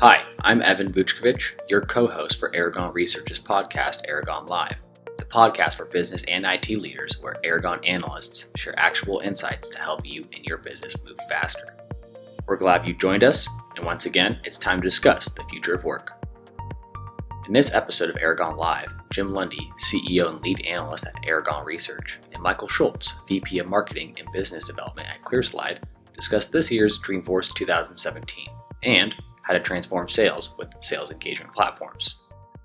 Hi, I'm Evan Vuchkovich, your co host for Aragon Research's podcast, Aragon Live, the podcast for business and IT leaders where Aragon analysts share actual insights to help you and your business move faster. We're glad you joined us, and once again, it's time to discuss the future of work. In this episode of Aragon Live, Jim Lundy, CEO and lead analyst at Aragon Research, and Michael Schultz, VP of Marketing and Business Development at ClearSlide, discuss this year's Dreamforce 2017 and how to transform sales with sales engagement platforms.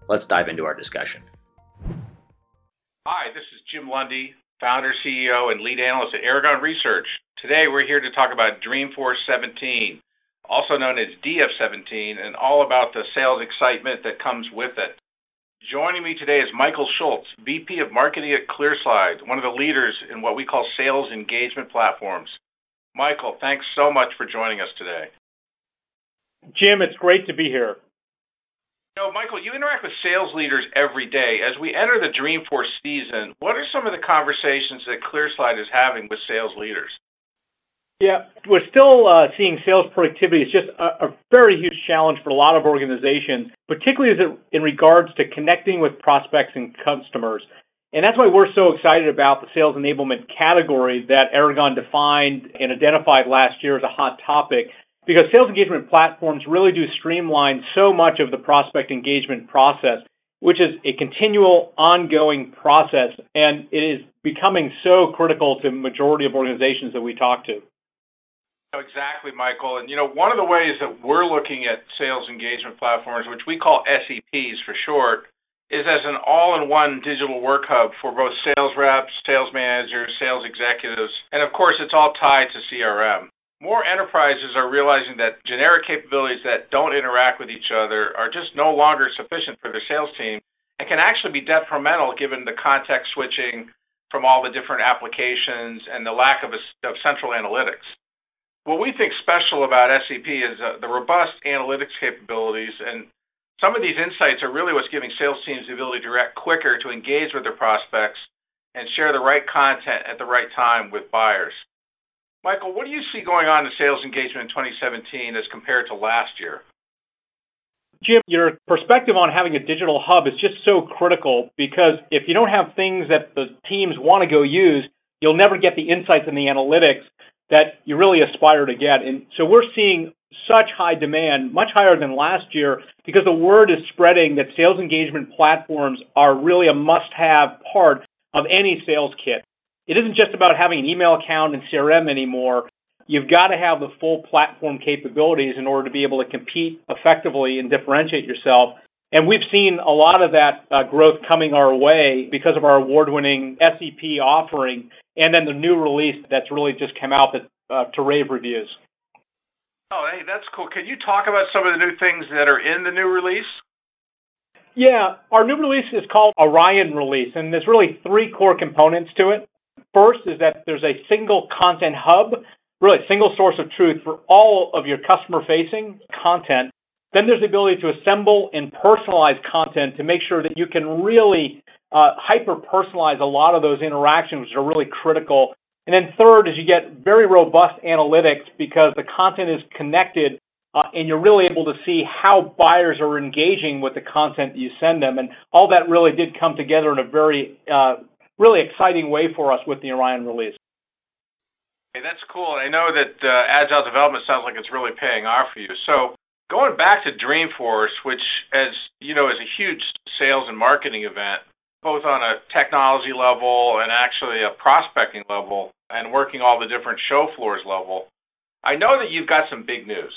Let's dive into our discussion. Hi, this is Jim Lundy, founder, CEO, and lead analyst at Aragon Research. Today we're here to talk about Dreamforce 17, also known as DF17, and all about the sales excitement that comes with it. Joining me today is Michael Schultz, VP of Marketing at ClearSlide, one of the leaders in what we call sales engagement platforms. Michael, thanks so much for joining us today. Jim, it's great to be here. You know, Michael, you interact with sales leaders every day. As we enter the Dreamforce season, what are some of the conversations that ClearSlide is having with sales leaders? Yeah, we're still uh, seeing sales productivity is just a, a, very huge challenge for a lot of organizations, particularly as it, in regards to connecting with prospects and customers. And that's why we're so excited about the sales enablement category that Aragon defined and identified last year as a hot topic because sales engagement platforms really do streamline so much of the prospect engagement process, which is a continual, ongoing process, and it is becoming so critical to the majority of organizations that we talk to. Oh, exactly, Michael. And you know, one of the ways that we're looking at sales engagement platforms, which we call SEPs for short, is as an all-in-one digital work hub for both sales reps, sales managers, sales executives, and of course, it's all tied to CRM. More enterprises are realizing that generic capabilities that don't interact with each other are just no longer sufficient for their sales team and can actually be detrimental given the context switching from all the different applications and the lack of, a, of central analytics. What we think special about SEP is uh, the robust analytics capabilities, and some of these insights are really what's giving sales teams the ability to react quicker to engage with their prospects and share the right content at the right time with buyers. Michael, what do you see going on in sales engagement in 2017 as compared to last year? Jim, your perspective on having a digital hub is just so critical because if you don't have things that the teams want to go use, you'll never get the insights and the analytics that you really aspire to get. And so we're seeing such high demand, much higher than last year, because the word is spreading that sales engagement platforms are really a must have part of any sales kit it isn't just about having an email account and CRM anymore. You've got to have the full platform capabilities in order to be able to compete effectively and differentiate yourself. And we've seen a lot of that uh, growth coming our way because of our award-winning SEP offering, and then the new release that's really just come out that, uh, to rave reviews. Oh, hey, that's cool. Can you talk about some of the new things that are in the new release? Yeah, our new release is called Orion Release, and there's really three core components to it. First is that there's a single content hub, really a single source of truth for all of your customer facing content. Then there's the ability to assemble and personalize content to make sure that you can really uh, hyper personalize a lot of those interactions, which are really critical. And then third is you get very robust analytics because the content is connected uh, and you're really able to see how buyers are engaging with the content that you send them. And all that really did come together in a very uh, really exciting way for us with the Orion release. Hey, that's cool. I know that uh, agile development sounds like it's really paying off for you. So going back to Dreamforce, which, as you know, is a huge sales and marketing event, both on a technology level and actually a prospecting level, and working all the different show floors level. I know that you've got some big news.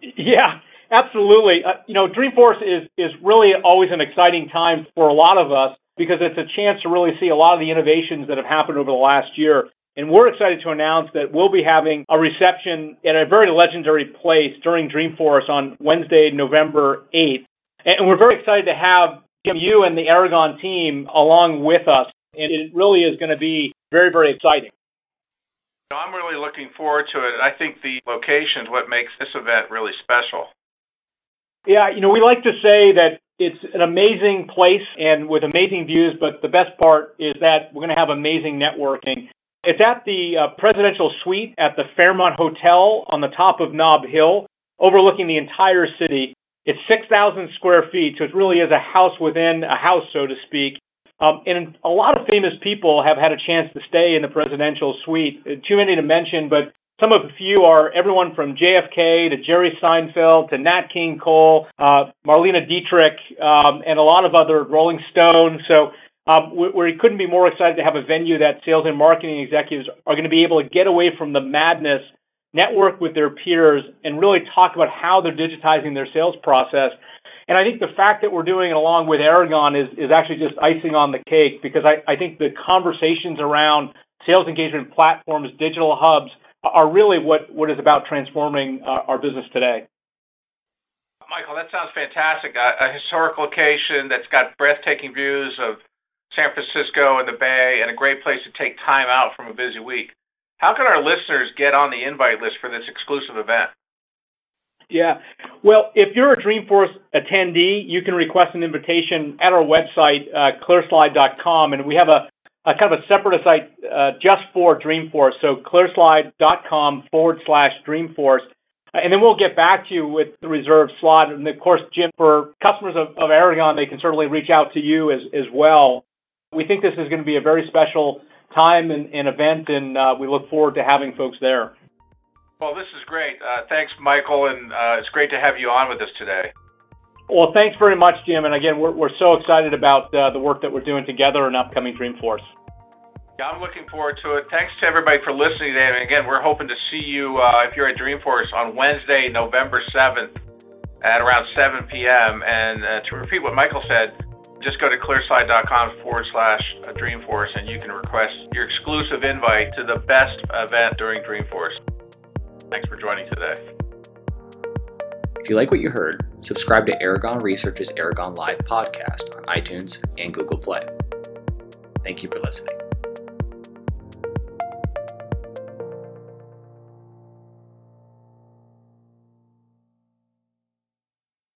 Yeah, absolutely. Uh, you know, Dreamforce is is really always an exciting time for a lot of us because it's a chance to really see a lot of the innovations that have happened over the last year. And we're excited to announce that we'll be having a reception at a very legendary place during Dreamforce on Wednesday, November 8th. And we're very excited to have you and the Aragon team along with us. And it really is going to be very, very exciting. I'm really looking forward to it. I think the location is what makes this event really special. Yeah, you know, we like to say that it's an amazing place and with amazing views, but the best part is that we're going to have amazing networking. It's at the uh, presidential suite at the Fairmont Hotel on the top of Nob Hill. overlooking the entire city. It's 6,000 square feet, so it really is a house within a house, so to speak. Um, and a lot of famous people have had a chance to stay in the presidential suite. Too many to mention, but some of the few are everyone from JFK to Jerry Seinfeld to Nat King Cole, uh, Marlene Dietrich, um, and a lot of other Rolling Stones. So um, we, we couldn't be more excited to have a venue that sales and marketing executives are going to be able to get away from the madness, network with their peers, and really talk about how they're digitizing their sales process. And I think the fact that we're doing it along with Aragon is, is actually just icing on the cake because I, I think the conversations around sales engagement platforms, digital hubs, are really what, what is about transforming uh, our business today. Michael, that sounds fantastic. A, a historic location that's got breathtaking views of San Francisco and the Bay, and a great place to take time out from a busy week. How can our listeners get on the invite list for this exclusive event? Yeah. Well, if you're a Dreamforce attendee, you can request an invitation at our website, uh, clearslide.com, and we have a, a kind of a separate site uh, just for Dreamforce. So clearslide.com forward slash Dreamforce. And then we'll get back to you with the reserved slot. And of course, Jim, for customers of, of Aragon, they can certainly reach out to you as, as well. We think this is going to be a very special time and, and event, and uh, we look forward to having folks there. Well, this is great. Uh, thanks, Michael, and uh, it's great to have you on with us today. Well, thanks very much, Jim. And again, we're, we're so excited about uh, the work that we're doing together in upcoming Dreamforce. Yeah, I'm looking forward to it. Thanks to everybody for listening today. And again, we're hoping to see you uh, if you're at Dreamforce on Wednesday, November 7th at around 7 p.m. And uh, to repeat what Michael said, just go to clearslide.com forward slash Dreamforce and you can request your exclusive invite to the best event during Dreamforce. Thanks for joining today. If you like what you heard, subscribe to Aragon Research's Aragon Live podcast on iTunes and Google Play. Thank you for listening.